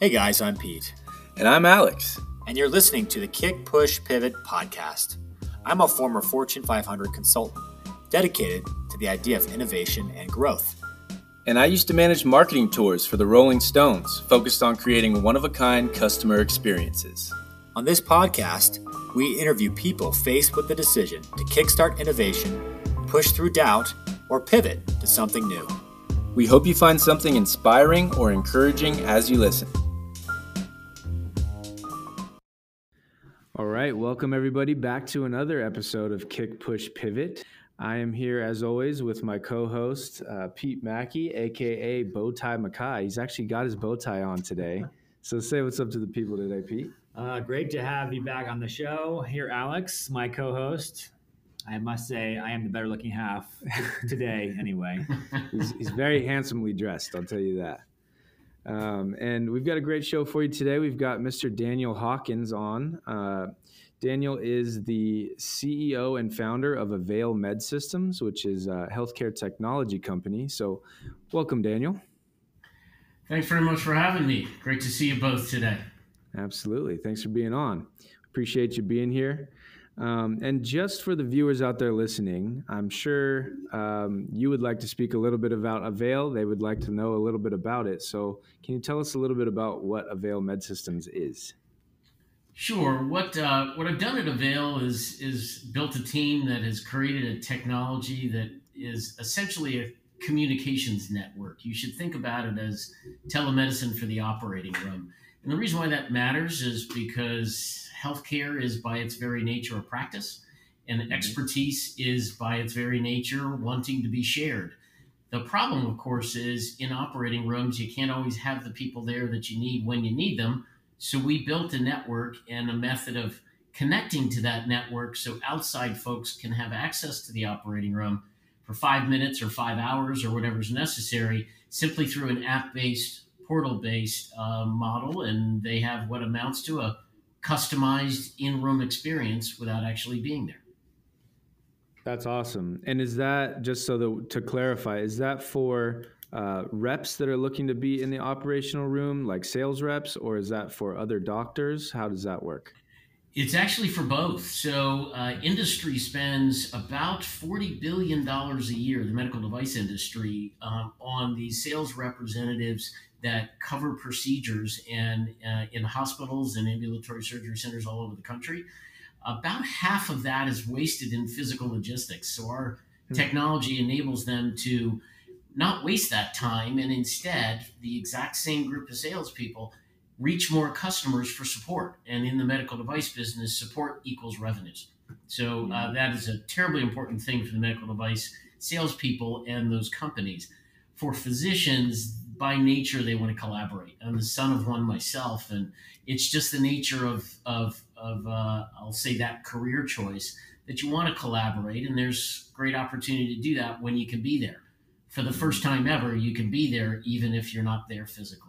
Hey guys, I'm Pete. And I'm Alex. And you're listening to the Kick Push Pivot podcast. I'm a former Fortune 500 consultant dedicated to the idea of innovation and growth. And I used to manage marketing tours for the Rolling Stones, focused on creating one of a kind customer experiences. On this podcast, we interview people faced with the decision to kickstart innovation, push through doubt, or pivot to something new. We hope you find something inspiring or encouraging as you listen. All right, welcome everybody back to another episode of Kick Push Pivot. I am here as always with my co-host uh, Pete Mackey, aka Bowtie Mackey. He's actually got his bow tie on today. So say what's up to the people today, Pete. Uh, great to have you back on the show. Here, Alex, my co-host. I must say, I am the better looking half today, anyway. he's, he's very handsomely dressed, I'll tell you that. Um, and we've got a great show for you today. We've got Mr. Daniel Hawkins on. Uh, Daniel is the CEO and founder of Avail Med Systems, which is a healthcare technology company. So, welcome, Daniel. Thanks very much for having me. Great to see you both today. Absolutely. Thanks for being on. Appreciate you being here. Um, and just for the viewers out there listening, I'm sure um, you would like to speak a little bit about Avail. They would like to know a little bit about it. So, can you tell us a little bit about what Avail Med Systems is? Sure. What uh, what I've done at Avail is is built a team that has created a technology that is essentially a communications network. You should think about it as telemedicine for the operating room. And the reason why that matters is because healthcare is by its very nature a practice, and mm-hmm. expertise is by its very nature wanting to be shared. The problem, of course, is in operating rooms, you can't always have the people there that you need when you need them. So we built a network and a method of connecting to that network so outside folks can have access to the operating room for five minutes or five hours or whatever's necessary simply through an app based, portal based uh, model. And they have what amounts to a customized in-room experience without actually being there. That's awesome. And is that just so that to clarify, is that for uh, reps that are looking to be in the operational room, like sales reps, or is that for other doctors? How does that work? It's actually for both. So, uh, industry spends about $40 billion a year, the medical device industry, um, on these sales representatives that cover procedures and uh, in hospitals and ambulatory surgery centers all over the country. About half of that is wasted in physical logistics. So our hmm. technology enables them to not waste that time and instead the exact same group of salespeople reach more customers for support. And in the medical device business, support equals revenues. So uh, hmm. that is a terribly important thing for the medical device salespeople and those companies. For physicians, by nature they want to collaborate. I'm the son of one myself, and it's just the nature of of of uh, I'll say that career choice that you want to collaborate, and there's great opportunity to do that when you can be there. For the first time ever, you can be there even if you're not there physically.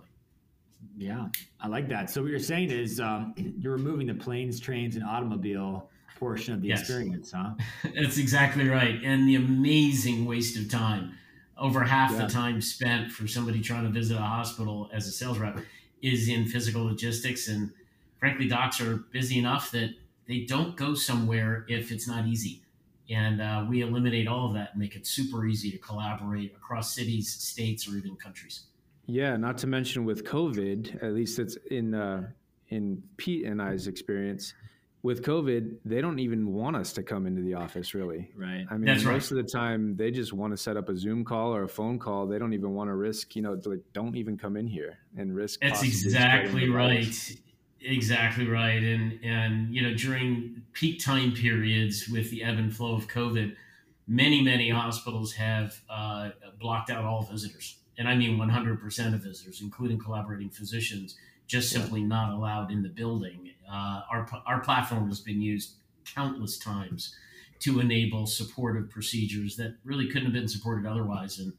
Yeah, I like that. So what you're saying is um, you're removing the planes, trains, and automobile portion of the yes. experience, huh? That's exactly right, and the amazing waste of time over half yeah. the time spent for somebody trying to visit a hospital as a sales rep is in physical logistics. And frankly, docs are busy enough that they don't go somewhere if it's not easy. And uh, we eliminate all of that and make it super easy to collaborate across cities, states, or even countries. Yeah, not to mention with COVID, at least it's in uh, in Pete and I's experience with COVID, they don't even want us to come into the office, really. Right. I mean, That's most right. of the time, they just want to set up a Zoom call or a phone call. They don't even want to risk, you know, like don't even come in here and risk. That's exactly right. Exactly right. And and you know, during peak time periods with the ebb and flow of COVID, many many hospitals have uh, blocked out all visitors, and I mean 100% of visitors, including collaborating physicians just simply not allowed in the building. Uh, our, our platform has been used countless times to enable supportive procedures that really couldn't have been supported otherwise. And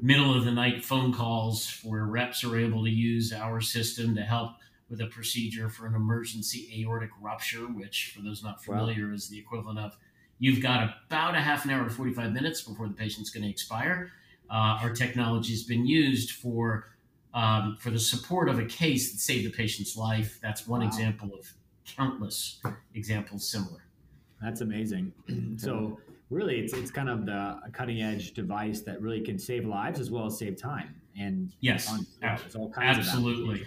middle of the night phone calls where reps are able to use our system to help with a procedure for an emergency aortic rupture, which, for those not familiar, wow. is the equivalent of you've got about a half an hour to 45 minutes before the patient's going to expire. Uh, our technology has been used for um, for the support of a case that saved the patient's life. That's one Wow. example of countless examples similar. That's amazing. so really, it's it's kind of the cutting edge device that really can save lives as well as save time. And Yes, funds as well. ab- There's all kinds of Absolutely.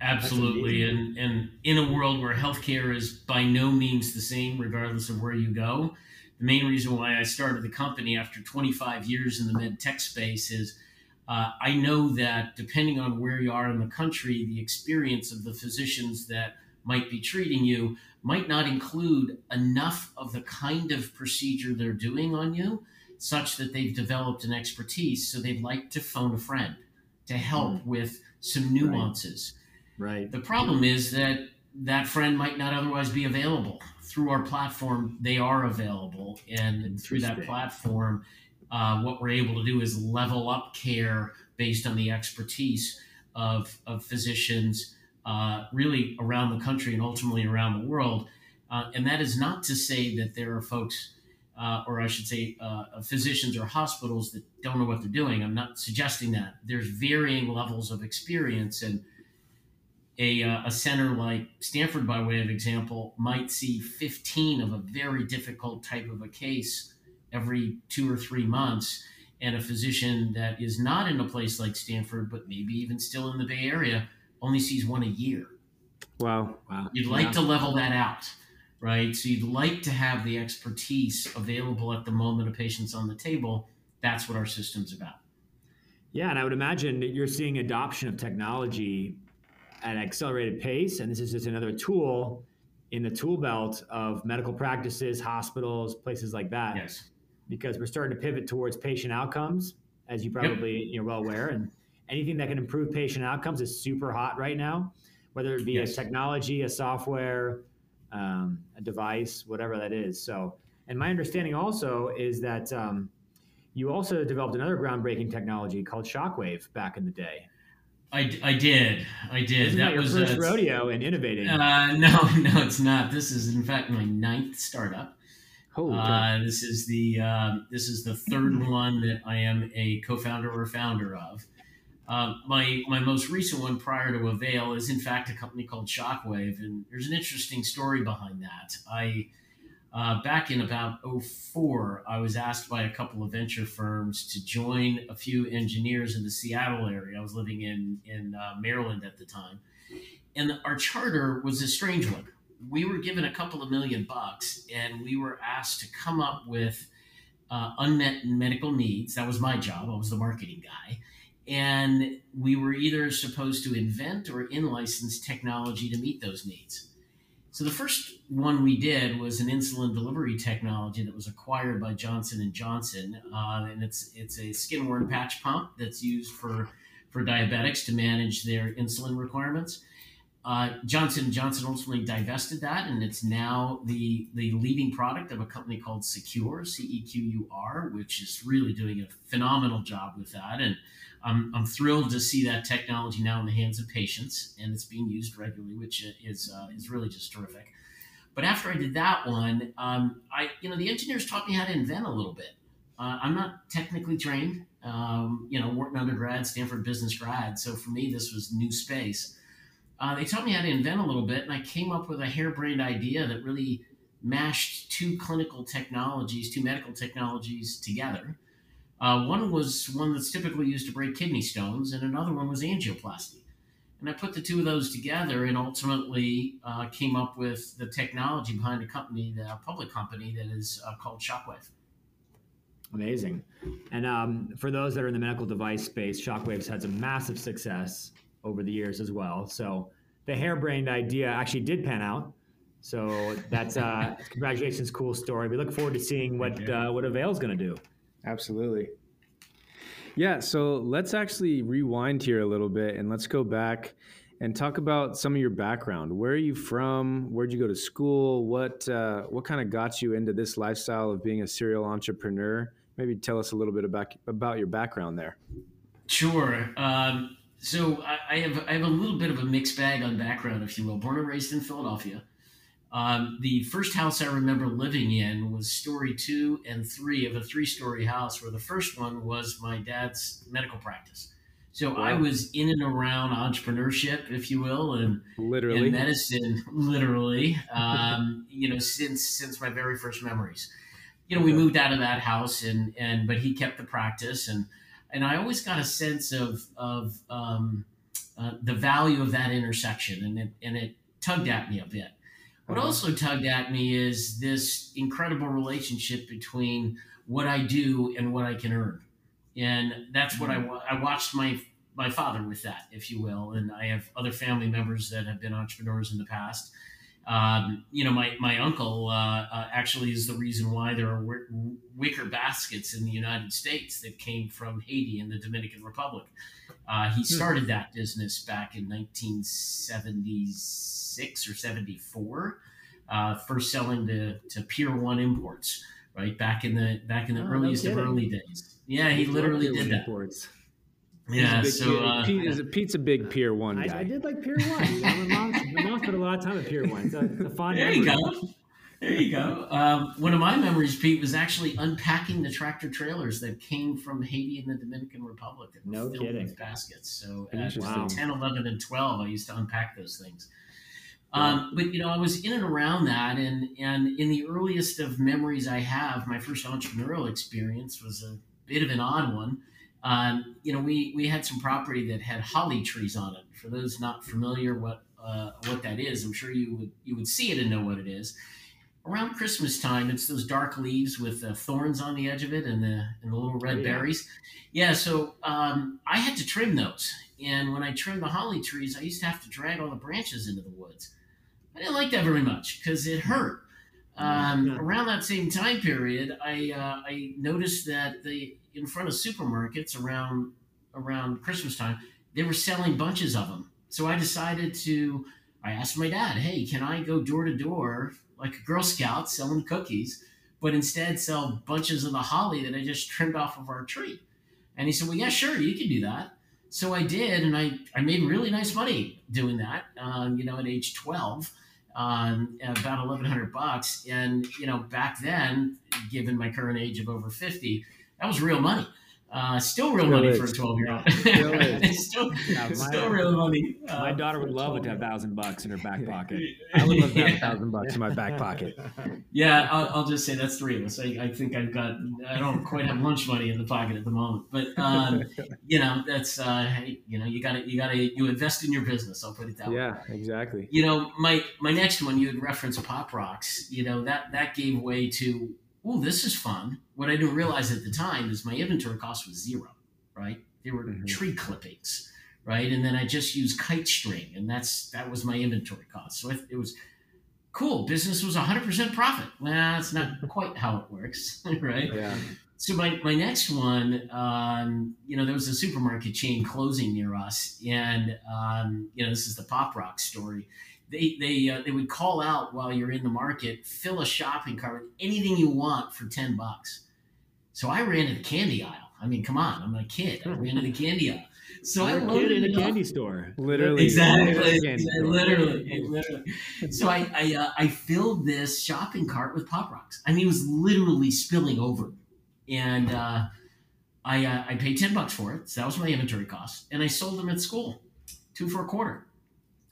Absolutely. And, and in a world where healthcare is by no means the same, regardless of where you go, the main reason why I started the company after 25 years in the med tech space is uh, I know that depending on where you are in the country, the experience of the physicians that might be treating you might not include enough of the kind of procedure they're doing on you such that they've developed an expertise. So they'd like to phone a friend to help with some nuances. Right. The problem is that that friend might not otherwise be available. Through our platform, they are available. And through that platform, uh, what we're able to do is level up care based on the expertise of, of physicians uh, really around the country and ultimately around the world. Uh, and that is not to say that there are folks, uh, or I should say, uh, physicians or hospitals that don't know what they're doing. I'm not suggesting that. There's varying levels of experience and a, uh, a center like Stanford, by way of example, might see 15 of a very difficult type of a case every two or three months. And a physician that is not in a place like Stanford, but maybe even still in the Bay Area, only sees one a year. Wow. Wow. You'd like to level that out, right? So you'd like to have the expertise available at the moment a patient's on the table. That's what our system's about. Yeah, and I would imagine that you're seeing adoption of technology at an accelerated pace, and this is just another tool in the tool belt of medical practices, hospitals, places like that. Yes. Because we're starting to pivot towards patient outcomes, as you probably you're well aware, and anything that can improve patient outcomes is super hot right now, whether it be Yes. a technology, a software, um, a device, whatever that is. So, and my understanding also is that um, you also developed another groundbreaking technology called Shockwave back in the day. I, I did. I did. Isn't that, your was first uh, rodeo in innovating? Uh, no, no, it's not. This is in fact my ninth startup. Holy. Uh, this is the uh, this is the third one that I am a co-founder or founder of. Uh, my my most recent one prior to Avail is in fact a company called Shockwave, and there's an interesting story behind that. I uh, back in about 04, I was asked by a couple of venture firms to join a few engineers in the Seattle area. I was living in in uh, Maryland at the time, and our charter was a strange one. We were given a couple of million bucks, and we were asked to come up with uh, unmet medical needs. That was my job. I was the marketing guy. And we were either supposed to invent or in license technology to meet those needs. So the first one we did was an insulin delivery technology that was acquired by Johnson and Johnson, uh, and it's it's a skin worn patch pump that's used for for diabetics to manage their insulin requirements. Uh, Johnson Johnson ultimately divested that, and it's now the the leading product of a company called CeQur, C E Q U R, which is really doing a phenomenal job with that. And I'm, I'm thrilled to see that technology now in the hands of patients, and it's being used regularly, which is uh, is really just terrific. But after I did that one, um, I you know the engineers taught me how to invent a little bit. Uh, I'm not technically trained, um, you know, Wharton undergrad, Stanford business grad, so for me this was new space. Uh, they taught me how to invent a little bit, and I came up with a harebrained idea that really mashed two clinical technologies, two medical technologies together. Uh, one was one that's typically used to break kidney stones, and another one was angioplasty. And I put the two of those together and ultimately uh, came up with the technology behind a company, a public company that is uh, called Shockwave. Amazing. And um, for those that are in the medical device space, Shockwave's had some massive success over the years as well. So the harebrained idea actually did pan out. So that's uh, congratulations, cool story. We look forward to seeing what uh, what Avail's going to do. Absolutely. Yeah, so let's actually rewind here a little bit and let's go back and talk about some of your background. Where are you from? Where'd you go to school? What uh, what kind of got you into this lifestyle of being a serial entrepreneur? Maybe tell us a little bit about about your background there. Sure. Um, so I, I have I have a little bit of a mixed bag on background, if you will. Born and raised in Philadelphia. Um, the first house I remember living in was story two and three of a three story house, where the first one was my dad's medical practice. So wow. I was in and around entrepreneurship, if you will, and literally and medicine, literally. Um, you know, since since my very first memories. You know, we moved out of that house, and and but he kept the practice, and and I always got a sense of of um, uh, the value of that intersection, and it and it tugged at me a bit. What uh-huh. also tugged at me is this incredible relationship between what I do and what I can earn and that's what I, mm-hmm. I watched my my father with that, if you will, and I have other family members that have been entrepreneurs in the past. Um, you know, my my uncle uh, uh, actually is the reason why there are wicker baskets in the United States that came from Haiti and the Dominican Republic. Uh, he hmm. started that business back in 1976 or 74, uh, first selling to, to Pier One Imports, right back in the back in the oh, earliest no of early days. Yeah, he literally did that. Reports. Yeah, so uh, Pete, is a, Pete's a big Pier One guy. I, I did like Pier One. You know, my, mom, my mom spent a lot of time at Pier One. It's a, it's a fun. There you go. There you go. Um, one of my memories, Pete, was actually unpacking the tractor trailers that came from Haiti and the Dominican Republic. That no filled kidding. With baskets. So at wow. 10, 11, and 12, I used to unpack those things. Um, but you know, I was in and around that, and and in the earliest of memories I have, my first entrepreneurial experience was a bit of an odd one. Um, you know, we we had some property that had holly trees on it. For those not familiar, what uh, what that is, I'm sure you would you would see it and know what it is. Around Christmas time, it's those dark leaves with the thorns on the edge of it and the and the little red oh, yeah. berries. Yeah, so um, I had to trim those, and when I trimmed the holly trees, I used to have to drag all the branches into the woods. I didn't like that very much because it hurt. Um, yeah. Around that same time period, I uh, I noticed that the in front of supermarkets around around Christmas time, they were selling bunches of them. So I decided to. I asked my dad, "Hey, can I go door to door like a Girl Scout selling cookies, but instead sell bunches of the holly that I just trimmed off of our tree?" And he said, "Well, yeah, sure, you can do that." So I did, and I I made really nice money doing that. Um, you know, at age twelve um, about 1100 bucks. And, you know, back then, given my current age of over 50, that was real money. Uh, still real still money is. for a 12 year old. still, yeah, my, still real money. Uh, my daughter would love to have a thousand bucks in her back pocket. I would love to have a thousand bucks in my back pocket. Yeah, I'll, I'll, just say that's three of us. I, I, think I've got, I don't quite have lunch money in the pocket at the moment, but, um, you know, that's, uh, you know, you gotta, you gotta, you invest in your business. I'll put it that yeah, way. Yeah, exactly. You know, my, my next one, you had referenced Pop Rocks, you know, that, that gave way to, oh, this is fun. What I didn't realize at the time is my inventory cost was zero, right? They were mm-hmm. tree clippings, right? And then I just used kite string, and that's that was my inventory cost. So it, was cool. Business was 100% profit. Well, that's not quite how it works, right? Yeah. So my, my next one, um, you know, there was a supermarket chain closing near us, and um, you know, this is the Pop Rock story they they uh, they would call out while you're in the market, fill a shopping cart with anything you want for ten bucks. So I ran to the candy aisle. I mean, come on, I'm a kid. I ran to the candy aisle. So You're I loaded in a candy store. Literally, exactly, literally, literally. So I I, uh, I filled this shopping cart with pop rocks. I mean, it was literally spilling over, and uh, I uh, I paid ten bucks for it. So that was my inventory cost, and I sold them at school, two for a quarter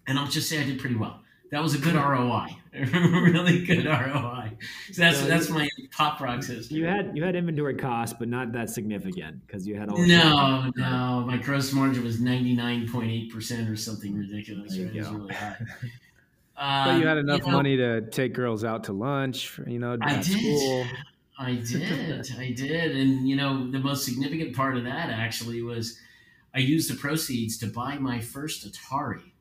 and I'll just say I did pretty well. That was a good ROI, really good ROI. So that's so that's my pop rocks history. You had you had inventory costs, but not that significant because you had all. No, no, my gross margin was ninety nine point eight percent or something ridiculous. Right? It was really high. Uh, but you had enough you know, money to take girls out to lunch, you know, I did. School. I did, I did, and you know, the most significant part of that actually was I used the proceeds to buy my first Atari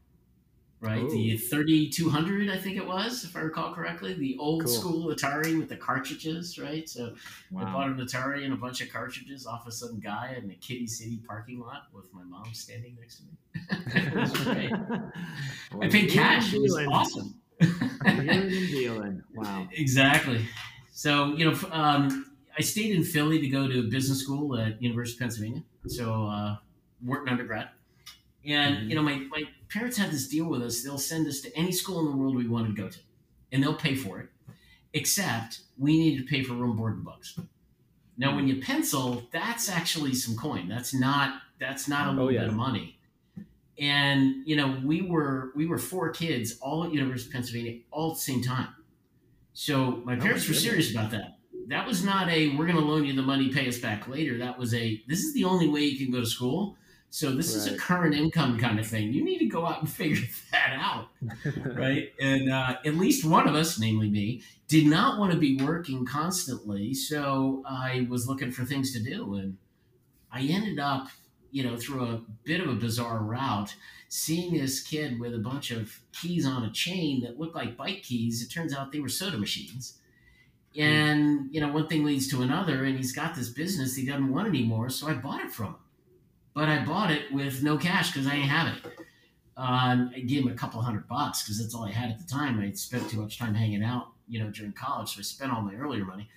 right? Ooh. The 3200, I think it was, if I recall correctly, the old cool. school Atari with the cartridges, right? So wow. I bought an Atari and a bunch of cartridges off of some guy in the Kiddie City parking lot with my mom standing next to me. well, I paid cash. It was awesome. dealing. Wow. Exactly. So, you know, um, I stayed in Philly to go to business school at University of Pennsylvania. So, uh, worked undergrad. And, mm-hmm. you know, my, my parents had this deal with us. They'll send us to any school in the world we wanted to go to, and they'll pay for it, except we needed to pay for room, board, and books. Now, when you pencil, that's actually some coin. That's not That's not a little Oh, yeah. bit of money. And you know, we were we were four kids, all at University of Pennsylvania, all at the same time. So my my parents were serious about that. That was not a we're going to loan you the money, pay us back later. That was a this is the only way you can go to school. So this is a current income kind of thing. You need to go out and figure that out right? And uh, at least one of us, namely me, did not want to be working constantly. So I was looking for things to do. And I ended up, you know, through a bit of a bizarre route, seeing this kid with a bunch of keys on a chain that looked like bike keys. It turns out they were soda machines. And, you know, one thing leads to another, and he's got this business he doesn't want anymore. So I bought it from him. But I bought it with no cash because I didn't have it. Um, I gave him a couple hundred bucks because that's all I had at the time. I spent too much time hanging out, you know, during college, so I spent all my earlier money.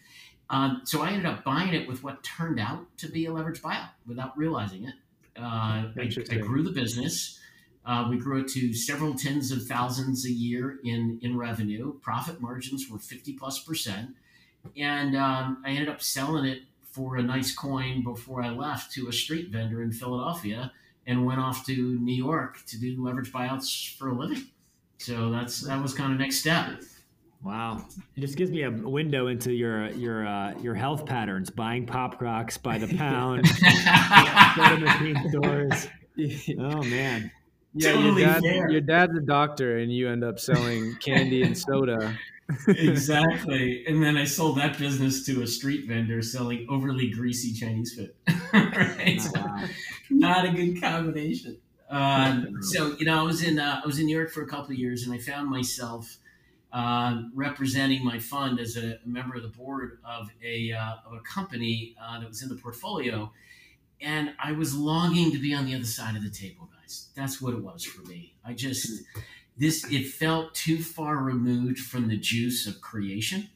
Um, so I ended up buying it with what turned out to be a leverage buyout without realizing it. Uh, I, I grew the business. Uh, we grew it to several tens of thousands a year in in revenue. Profit margins were fifty plus percent, and um, I ended up selling it for a nice coin before I left to a street vendor in Philadelphia and went off to New York to do leverage buyouts for a living. So that's that was kind of next step. Wow, it just gives me a window into your your uh, your health patterns. Buying pop rocks by the pound, soda machine. Oh man, Yeah, Totally your, dad, your dad's a doctor, and you end up selling candy and soda. Exactly. And then I sold that business to a street vendor selling overly greasy Chinese food. right? Wow. not a good combination. Um, so you know, I was in uh, I was in New York for a couple of years, and I found myself um, representing my fund as a, member of the board of a uh, of a company uh, that was in the portfolio, and I was longing to be on the other side of the table, guys. That's what it was for me. I just this it felt too far removed from the juice of creation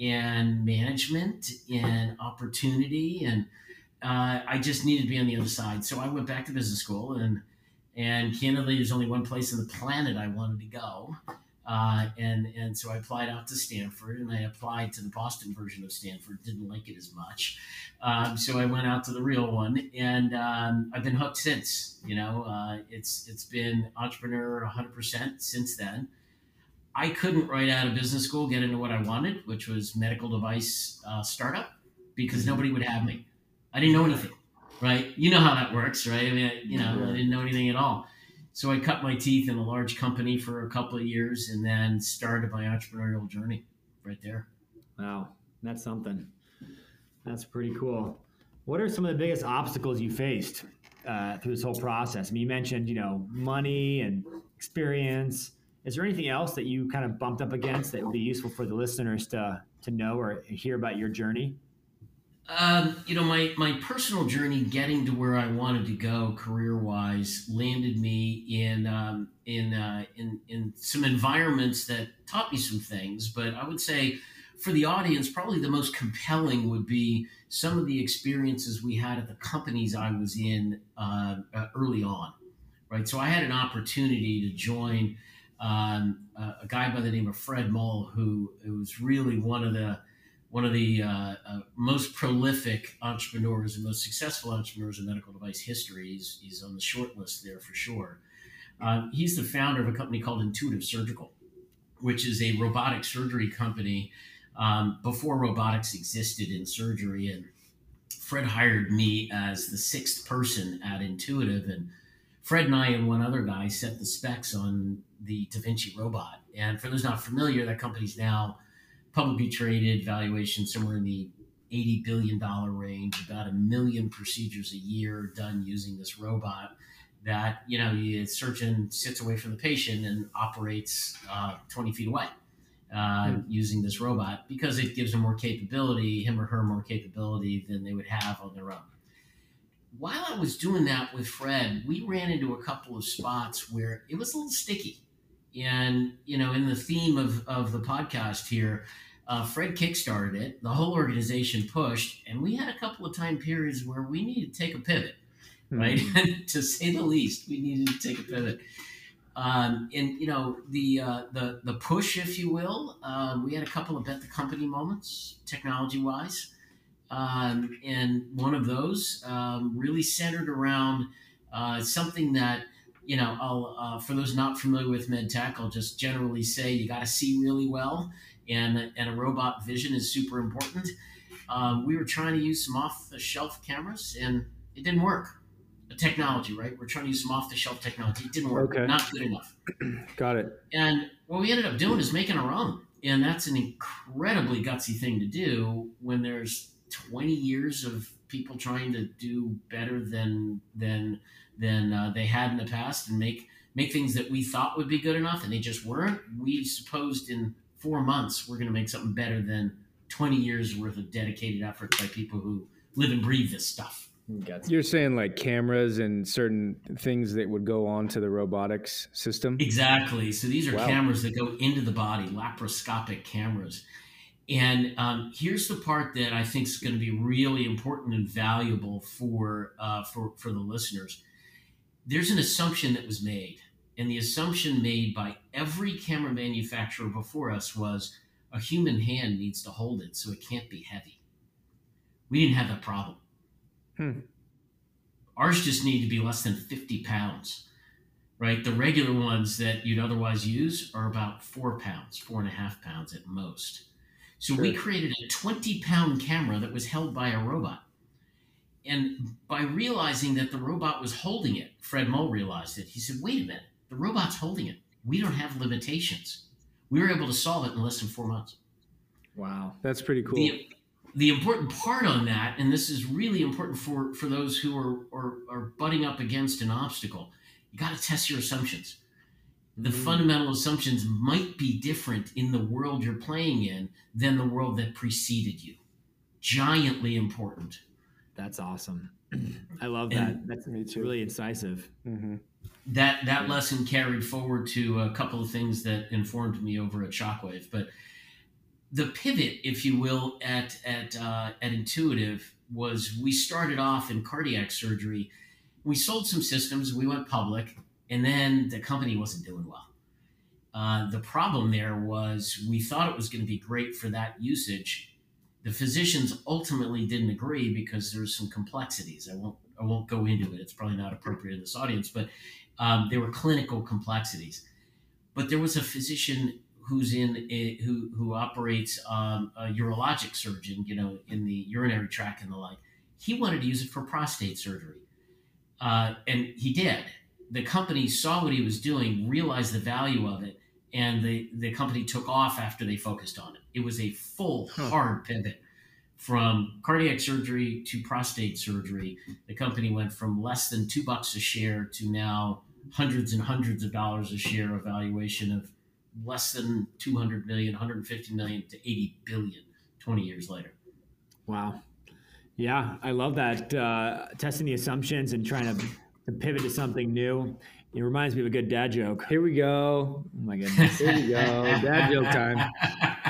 and management and opportunity and uh, I just needed to be on the other side. So I went back to business school, and and candidly, there's only one place on the planet I wanted to go, uh, and and so I applied out to Stanford, and I applied to the Boston version of Stanford. Didn't like it as much, um, so I went out to the real one, and um, I've been hooked since. You know, uh, it's it's been entrepreneur 100 percent since then. I couldn't right out of business school get into what I wanted, which was medical device uh, startup, because nobody would have me. I didn't know anything, right? You know how that works, right? I mean, I, you know, I didn't know anything at all. So I cut my teeth in a large company for a couple of years and then started my entrepreneurial journey right there. wow, that's something. That's pretty cool. What are some of the biggest obstacles you faced uh, through this whole process? I mean, you mentioned you know money and experience. Is there anything else that you kind of bumped up against that would be useful for the listeners to to know or hear about your journey? Um, you know, my, my personal journey getting to where I wanted to go career wise landed me in um, in, uh, in in some environments that taught me some things. But I would say for the audience, probably the most compelling would be some of the experiences we had at the companies I was in uh, uh, early on. Right, so I had an opportunity to join um, a, guy by the name of Fred Moll, who, who was really one of the one of the uh, uh, most prolific entrepreneurs and most successful entrepreneurs in medical device history. He's, he's on the short list there for sure. Uh, he's the founder of a company called Intuitive Surgical, which is a robotic surgery company um, before robotics existed in surgery. And Fred hired me as the sixth person at Intuitive. And Fred and I and one other guy set the specs on the Da Vinci robot. And for those not familiar, that company's now publicly traded valuation somewhere in the 80 billion dollar range about a million procedures a year done using this robot that you know the surgeon sits away from the patient and operates uh, 20 feet away uh, using this robot because it gives them more capability him or her more capability than they would have on their own. While i was doing that with fred we ran into a couple of spots where it was a little sticky. And you know in the theme of, of the podcast here uh, fred kickstarted it. The whole organization pushed and we had a couple of time periods where we needed to take a pivot right? To say the least we needed to take a pivot. Um, and you know the uh, the the push if you will uh, we had a couple of bet the company moments technology wise um, and one of those um, really centered around uh, something that you know. I'll uh, for those not familiar with med tech, I'll just generally say you got to see really well, and and a robot vision is super important. Um, we were trying to use some off the shelf cameras, and it didn't work. The technology, right? We're trying to use some off the shelf technology. It didn't work. Okay. Not good enough. Got it. And what we ended up doing is making our own. And that's an incredibly gutsy thing to do when there's 20 years of people trying to do better than than than uh, they had in the past and make make things that we thought would be good enough and they just weren't. We supposed in four months we're going to make something better than 20 years worth of dedicated effort by people who live and breathe this stuff. You're saying like cameras and certain things that would go on to the robotics system? Exactly. So these are Wow. cameras that go into the body, laparoscopic cameras. And um, here's the part that I think is going to be really important and valuable for uh, for for the listeners. There's an assumption that was made, and the assumption made by every camera manufacturer before us was a human hand needs to hold it, so it can't be heavy. We didn't have that problem. Hmm. Ours just need to be less than 50 pounds right? The regular ones that you'd otherwise use are about four pounds, four and a half pounds at most. So we created a 20 pound camera that was held by a robot. And by realizing that the robot was holding it, Fred Moll realized it. He said, wait a minute, the robot's holding it. We don't have limitations. We were able to solve it in less than four months. Wow. That's pretty cool. The, the important part on that, and this is really important for, for those who are, are, are butting up against an obstacle, you got to test your assumptions. The Mhm. fundamental assumptions might be different in the world you're playing in than the world that preceded you. Giantly important. That's awesome. I love And- that. That's Me too. really incisive. hmm That that lesson carried forward to a couple of things that informed me over at Shockwave. But the pivot, if you will, at at uh, at Intuitive was we started off in cardiac surgery. We sold some systems. We went public, and then the company wasn't doing well. Uh, the problem there was we thought it was going to be great for that usage. The physicians ultimately didn't agree because there's some complexities. I won't I won't go into it. It's probably not appropriate in this audience, but um, there were clinical complexities. But there was a physician who's in a, who who operates um, a urologic surgeon, you know, in the urinary tract and the like. He wanted to use it for prostate surgery, uh, and he did. The company saw what he was doing, realized the value of it, and the the company took off after they focused on it. It was a full Huh. hard pivot from cardiac surgery to prostate surgery. The company went from less than two bucks a share to now hundreds and hundreds of dollars a share evaluation of less than 200 million 150 million to 80 billion 20 years later Wow. Yeah, I love that. Uh, testing the assumptions and trying to, to pivot to something new. It reminds me of a good dad joke. Here we go. Oh my goodness. Here we go. Dad joke time.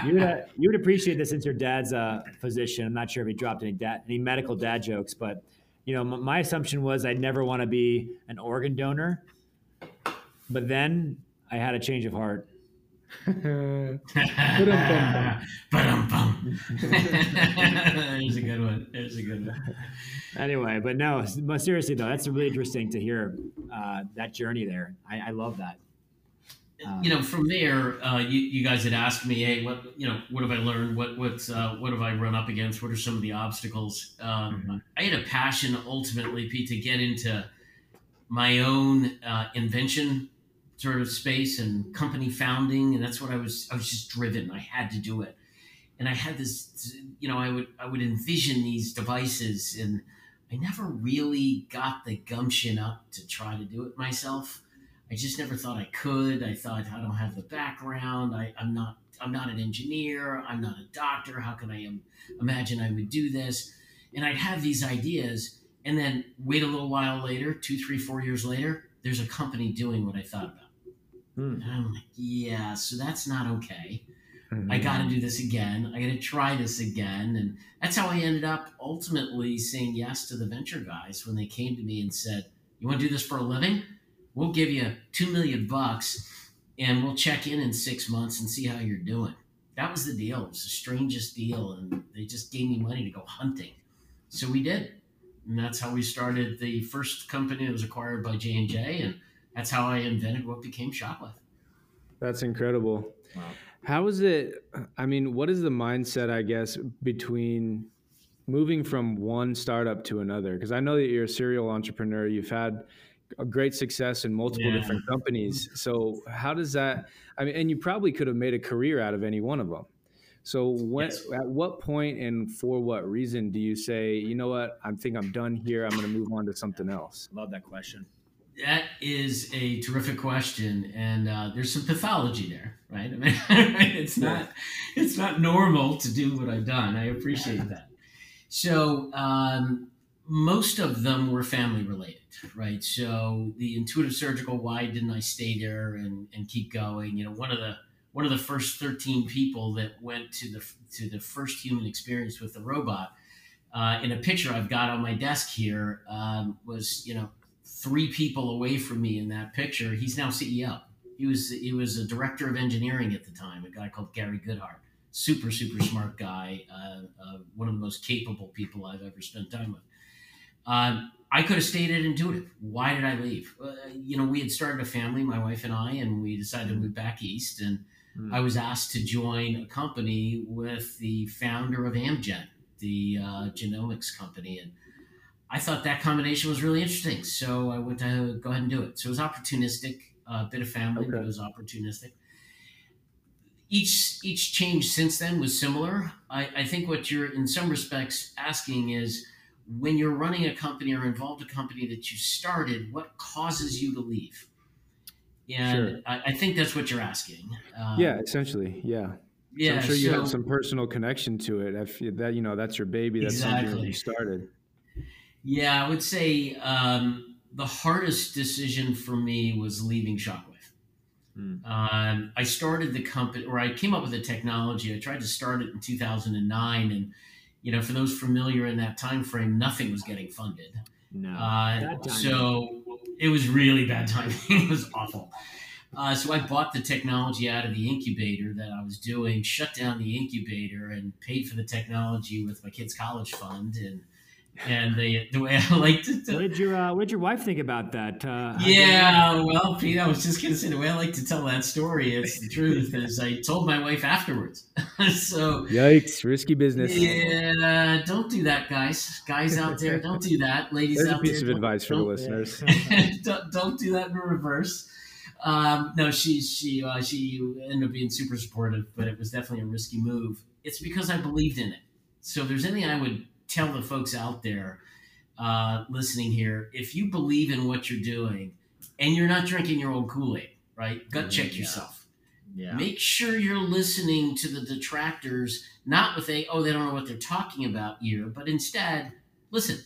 you would uh, you would appreciate this since your dad's a physician. I'm not sure if he dropped any dad any medical dad jokes, but you know, m- my assumption was I'd never want to be an organ donor. But then I had a change of heart. Ba-dum-bum-bum. Ba-dum-bum. There's a good one. There's a good one. Anyway, but no, but seriously though, that's really interesting to hear uh, that journey there. I, I love that. Um, you know, from there, uh, you, you guys had asked me, hey, what you know, what have I learned? What what uh, what have I run up against? What are some of the obstacles? Um, Mhm. I had a passion, ultimately, Pete, to get into my own uh, invention sort of space and company founding, and that's what I was. I was just driven. I had to do it, and I had this. You know, I would I would envision these devices, and I never really got the gumption up to try to do it myself. I just never thought I could. I thought I don't have the background. I, I'm not. I'm not an engineer. I'm not a doctor. How can I im- imagine I would do this? And I'd have these ideas, and then wait a little while later, two, three, four years later, there's a company doing what I thought about. And I'm like, yeah, so that's not okay. Mm-hmm. I got to do this again. I got to try this again. And that's how I ended up ultimately saying yes to the venture guys when they came to me and said, You want to do this for a living? We'll give you two million bucks and we'll check in in six months and see how you're doing. that was the deal. It was the strangest deal, and they just gave me money to go hunting. So we did, and that's how we started the first company that was acquired by J and J, and that's how I invented what became Shockwave. That's incredible. Wow. How is it? I mean, what is the mindset, I guess, between moving from one startup to another? Because I know that you're a serial entrepreneur. You've had a great success in multiple Yeah. different companies. So how does that? I mean, and you probably could have made a career out of any one of them. So when, Yes. at what point and for what reason do you say, you know what, I think I'm done here. I'm going to move on to something else? Love that question. That is a terrific question, and uh, there's some pathology there, right? I mean, it's not it's not normal to do what I've done. I appreciate that. So um, most of them were family related, right? So the intuitive surgical, why didn't I stay there and, and keep going? You know, one of the one of the first 13 people that went to the to the first human experience with the robot. Uh, in a picture I've got on my desk here um, was you know three people away from me in that picture. He's now CEO. He was he was a director of engineering at the time, a guy called Gary Guthart. Super super smart guy, uh, uh, one of the most capable people I've ever spent time with. Um, I could have stayed at Intuitive. Why did I leave? Uh, you know, we had started a family, my wife and I, and we decided to move back east. And Mm. I was asked to join a company with the founder of Amgen, the uh, genomics company, and I thought that combination was really interesting. So I went to go ahead and do it. So it was opportunistic, a uh, bit of family, but it was opportunistic. Each each change since then was similar. I, I think what you're in some respects asking is when you're running a company or involved a company that you started, what causes you to leave? And Sure. I, I think that's what you're asking. Um, Yeah, essentially. Yeah. So yeah. I'm sure you so- have some personal connection to it. If that you know that's your baby, that's something that you started. Yeah, I would say um, the hardest decision for me was leaving Shockwave. Hmm. Um, I started the company, or I came up with the technology. I tried to start it in 2009, and you know, for those familiar in that time frame, nothing was getting funded. No. Uh, so it was really bad timing. it was awful. Uh, so I bought the technology out of the incubator that I was doing, shut down the incubator, and paid for the technology with my kids' college fund. And and the the way I like to, what did your uh, what did your wife think about that? Uh, how did- yeah, well, Pete, I was just gonna say the way I like to tell that story. It's the truth. Is I told my wife afterwards. so Yikes! Risky business. yeah, don't do that, guys. Guys out there, don't do that. Ladies There's a piece there, of advice for the listeners. don't, don't do that in reverse. Um, no, she she uh, she ended up being super supportive, but it was definitely a risky move. It's because I believed in it. So if there's anything I would tell the folks out there uh, listening here, if you believe in what you're doing and you're not drinking your own Kool Aid, right? Gut check Yeah. yourself. Yeah. Make sure you're listening to the detractors, not with a oh they don't know what they're talking about ear, but instead listen,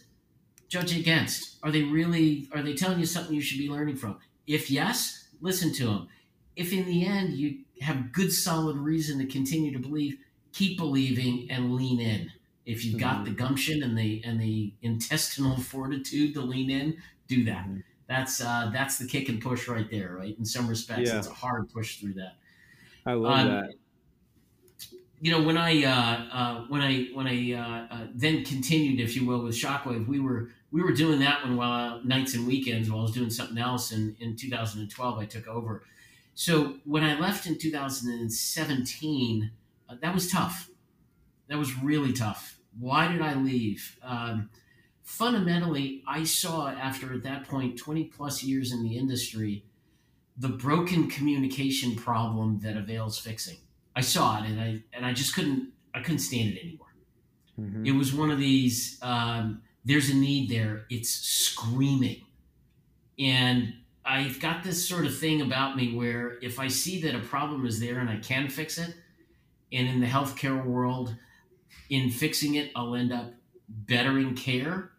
judge against. Are they really? Are they telling you something you should be learning from? If yes, listen to them. If in the end you have good solid reason to continue to believe, keep believing and lean in. If you've got Mhm. the gumption and the and the intestinal fortitude to lean in, do that. Mhm. That's uh, that's the kick and push right there, right? In some respects, Yeah. it's a hard push through that I love Um, that. you know when I uh, uh, when I when I uh, uh, then continued, if you will, with Shockwave, we were we were doing that one while nights and weekends while I was doing something else. And in 2012, I took over. So when I left in 2017, uh, that was tough. That was really tough. Why did I leave? Um, fundamentally, I saw after at that point 20 plus years in the industry, the broken communication problem that avails fixing. I saw it, and I and I just couldn't I couldn't stand it anymore. Mhm. It was one of these. Um, there's a need there. It's screaming, and I've got this sort of thing about me where if I see that a problem is there and I can fix it, and in the healthcare world, in fixing it, I'll end up bettering care,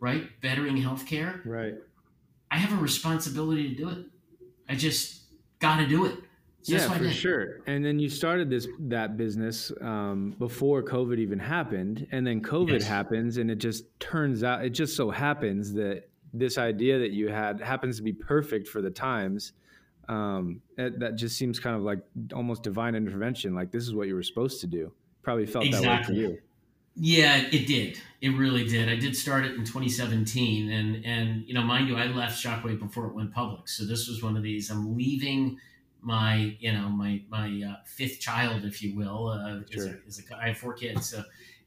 right? Bettering healthcare. Right. I have a responsibility to do it. I just got to do it. So yeah, for sure. And then you started this that business um, before COVID even happened, and then COVID Yes. happens, and it just turns out it just so happens that this idea that you had happens to be perfect for the times. um, that just seems kind of like almost divine intervention. Like this is what you were supposed to do. Probably felt exactly. that way for you. Yeah, it did. It really did. I did start it in 2017, and and you know, mind you, I left Shockwave before it went public. So this was one of these. I'm leaving my you know my my uh, fifth child, if you will. Uh, sure. is a, is a, I have four kids, so uh,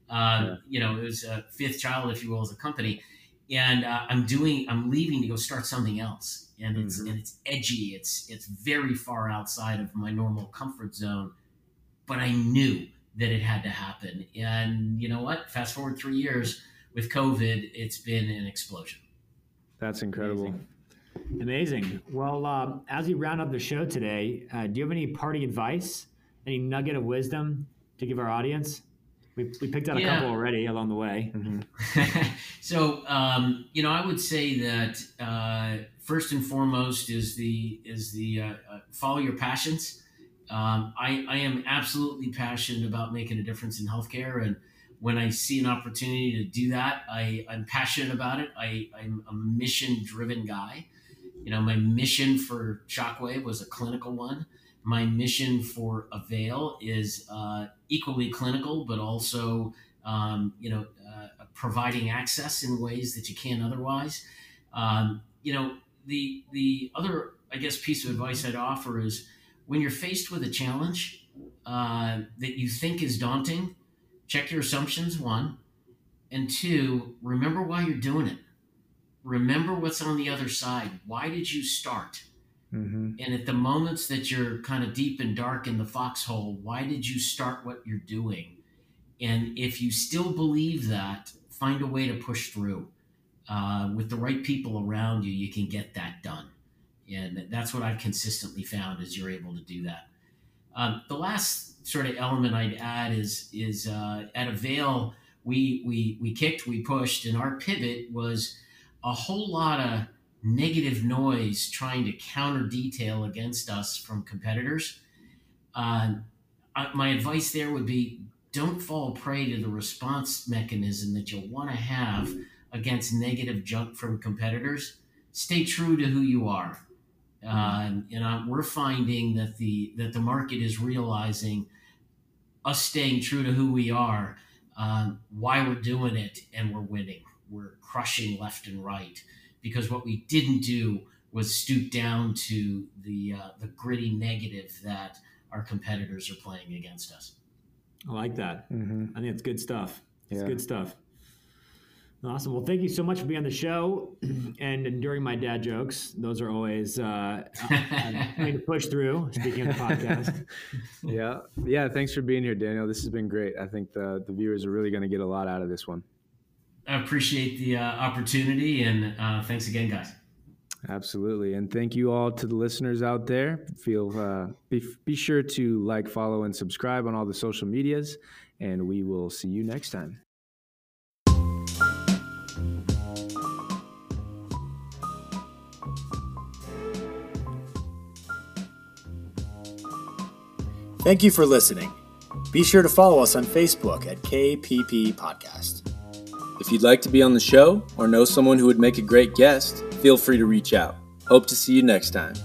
yeah. you know it was a fifth child, if you will, as a company. And uh, I'm doing. I'm leaving to go start something else, and it's mm-hmm. and it's edgy. It's it's very far outside of my normal comfort zone, but I knew that it had to happen. And you know what? Fast forward three years with COVID, it's been an explosion. That's incredible. Amazing. Amazing. Well, um, as we round up the show today, uh, do you have any party advice, any nugget of wisdom to give our audience? We, we picked out a yeah. couple already along the way. Mm-hmm. so, um, you know, I would say that uh, first and foremost is the is the uh, uh follow your passions. Um, I, I am absolutely passionate about making a difference in healthcare. And when I see an opportunity to do that, I, I'm passionate about it. I, I'm a mission driven guy. You know, my mission for Shockwave was a clinical one. My mission for Avail is uh, equally clinical, but also, um, you know, uh, providing access in ways that you can't otherwise. Um, you know, the the other, I guess, piece of advice I'd offer is when you're faced with a challenge uh, that you think is daunting, check your assumptions, one. And two, remember why you're doing it. Remember what's on the other side. Why did you start? Mm-hmm. And at the moments that you're kind of deep and dark in the foxhole, why did you start what you're doing? And if you still believe that, find a way to push through. Uh, with the right people around you, you can get that done and that's what I've consistently found is you're able to do that. Um, the last sort of element I'd add is is uh, at Avail we we we kicked, we pushed, and our pivot was a whole lot of negative noise trying to counter detail against us from competitors. Uh, my advice there would be don't fall prey to the response mechanism that you'll want to have against negative junk from competitors. Stay true to who you are. Uh, and we're finding that the that the market is realizing us staying true to who we are, uh, why we're doing it, and we're winning. We're crushing left and right because what we didn't do was stoop down to the uh, the gritty negative that our competitors are playing against us. I like that. Mm-hmm. I think it's good stuff. It's yeah. good stuff. Awesome. Well, thank you so much for being on the show and enduring my dad jokes. Those are always uh, to push through. Speaking of the podcast. yeah, yeah. Thanks for being here, Daniel. This has been great. I think the the viewers are really going to get a lot out of this one. I appreciate the uh, opportunity and uh, thanks again, guys. Absolutely, and thank you all to the listeners out there. Feel uh, be be sure to like, follow, and subscribe on all the social medias, and we will see you next time. Thank you for listening. Be sure to follow us on Facebook at KPP Podcast. If you'd like to be on the show or know someone who would make a great guest, feel free to reach out. Hope to see you next time.